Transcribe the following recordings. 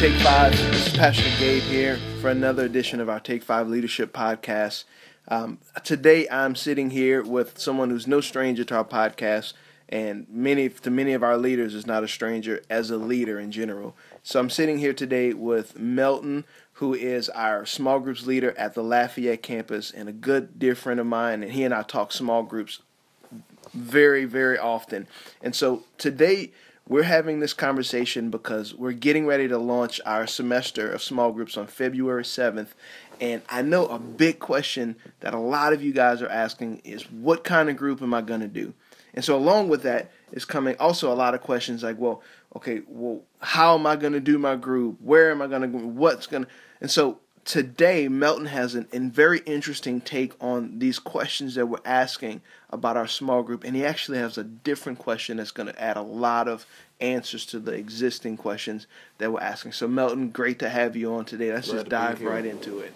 Take Five. This is Pastor Gabe here for another edition of our Take Five Leadership Podcast. Um, today, I'm sitting here with someone who's no stranger to our podcast, and many to many of our leaders is not a stranger as a leader in general. So I'm sitting here today with Melton, who is our small groups leader at the Lafayette campus, and a good dear friend of mine. And he and I talk small groups very, very often. And so today we're having this conversation because we're getting ready to launch our semester of small groups on February 7th. And I know a big question that a lot of you guys are asking is what kind of group am I going to do? And so, along with that, is coming also a lot of questions like, well, okay, well, how am I going to do my group? Where am I going to go? What's going to. And so, today Melton has an, a very interesting take on these questions that we're asking about our small group, and he actually has a different question that's going to add a lot of answers to the existing questions that we're asking. So, Melton, great to have you on today. Let's Glad just to dive right into it.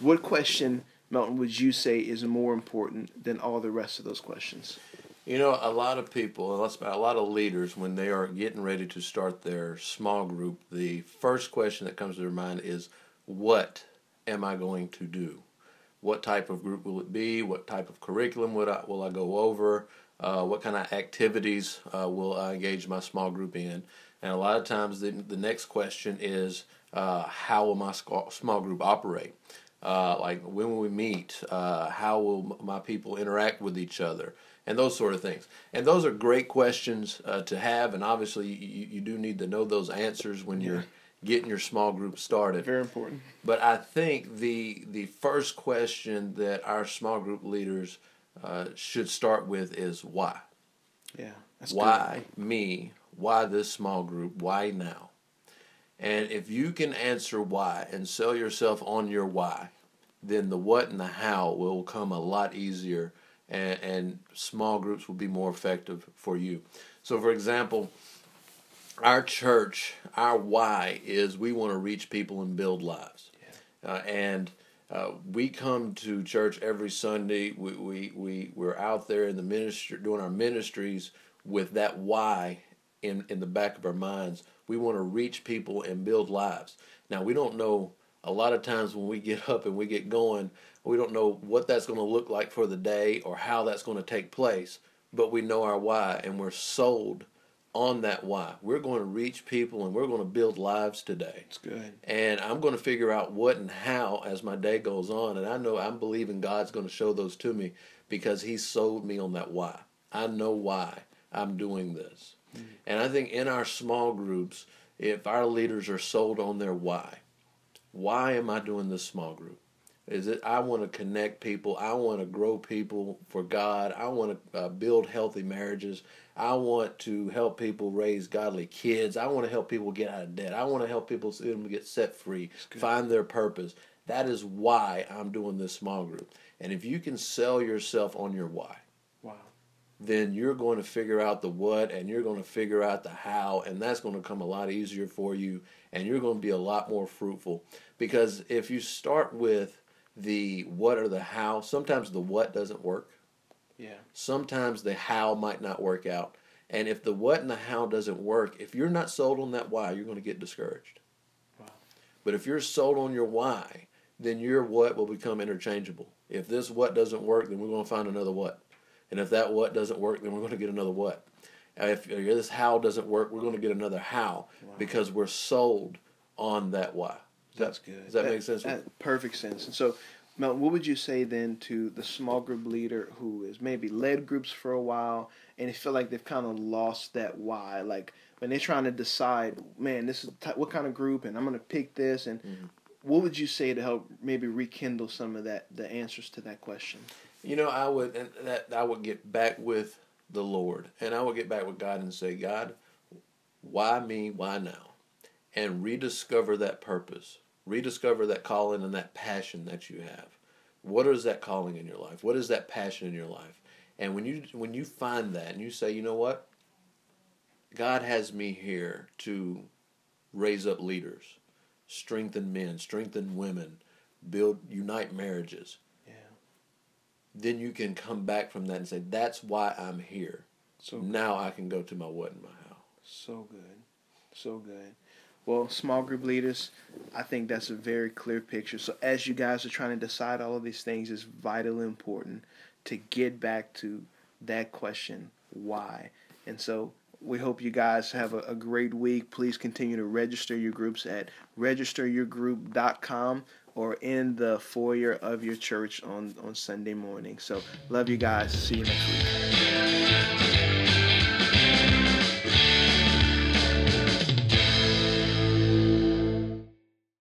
What question, Melton, would you say is more important than all the rest of those questions? You know, a lot of people, a lot of leaders, when they are getting ready to start their small group, the first question that comes to their mind is, "What am I going to do? What type of group will it be? What type of curriculum will I, will I go over? Uh, what kind of activities uh, will I engage my small group in?" And a lot of times, the, the next question is, uh, "How will my small group operate?" uh, like when will we meet uh, how will my people interact with each other and those sort of things and those are great questions uh, to have and obviously you, you do need to know those answers when you're getting your small group started Very important. but i think the the first question that our small group leaders uh, should start with is why Yeah. That's good. why me? Why this small group? Why now? And if you can answer why and sell yourself on your why, then the what and the how will come a lot easier and, and small groups will be more effective for you. So, for example, our church, our why is we want to reach people and build lives. Uh, and uh, we come to church every Sunday. We, we, we, we're out there in the ministry, doing our ministries with that why in, in the back of our minds. We want to reach people and build lives. Now, we don't know a lot of times when we get up and we get going, we don't know what that's going to look like for the day or how that's going to take place, but we know our why and we're sold on that why. We're going to reach people and we're going to build lives today It's good. and I'm going to figure out what and how as my day goes on. And I know I'm believing God's going to show those to me because He sold me on that why. I know why I'm doing this. Mm-hmm. And I think in our small groups, if our leaders are sold on their why, why am I doing this small group? Is it I want to connect people? I want to grow people for God. I want to uh, build healthy marriages. I want to help people raise godly kids. I want to help people get out of debt. I want to help people see them get set free, find their purpose. That is why I'm doing this small group. And if you can sell yourself on your why, Wow. then you're going to figure out the what and you're going to figure out the how and that's going to come a lot easier for you and you're going to be a lot more fruitful because if you start with the what or the how sometimes the what doesn't work Yeah. sometimes the how might not work out and if the what and the how doesn't work if you're not sold on that why you're going to get discouraged Wow. but if you're sold on your why then your what will become interchangeable if this what doesn't work then we're going to find another what and if that what doesn't work, then we're going to get another what. Uh, if this how doesn't work, we're going to get another how Wow. because we're sold on that why. That's good. Does that, make sense? That, perfect sense. And so, Mel, what would you say then to the small group leader who has maybe led groups for a while and they feel like they've kind of lost that why? Like when they're trying to decide, man, this is t- what kind of group, and I'm going to pick this. And Mhm. what would you say to help maybe rekindle some of that, the answers to that question? You know, I would and that I would get back with the Lord, and I would get back with God and say, God, why me? Why now? And rediscover that purpose, rediscover that calling and that passion that you have. What is that calling in your life? What is that passion in your life? And when you when you find that and you say, you know what, God has me here to raise up leaders, strengthen men, strengthen women, build unite marriages Yeah. then you can come back from that and say, "That's why I'm here." So Now I can go to my what and my how. So good. So good. Well, small group leaders, I think that's a very clear picture. So as you guys are trying to decide all of these things, it's vitally important to get back to that question, why? And so we hope you guys have a, a, great week. Please continue to register your groups at registeryourgroup.com or in the foyer of your church on, on Sunday morning. So, love you guys. See you next week.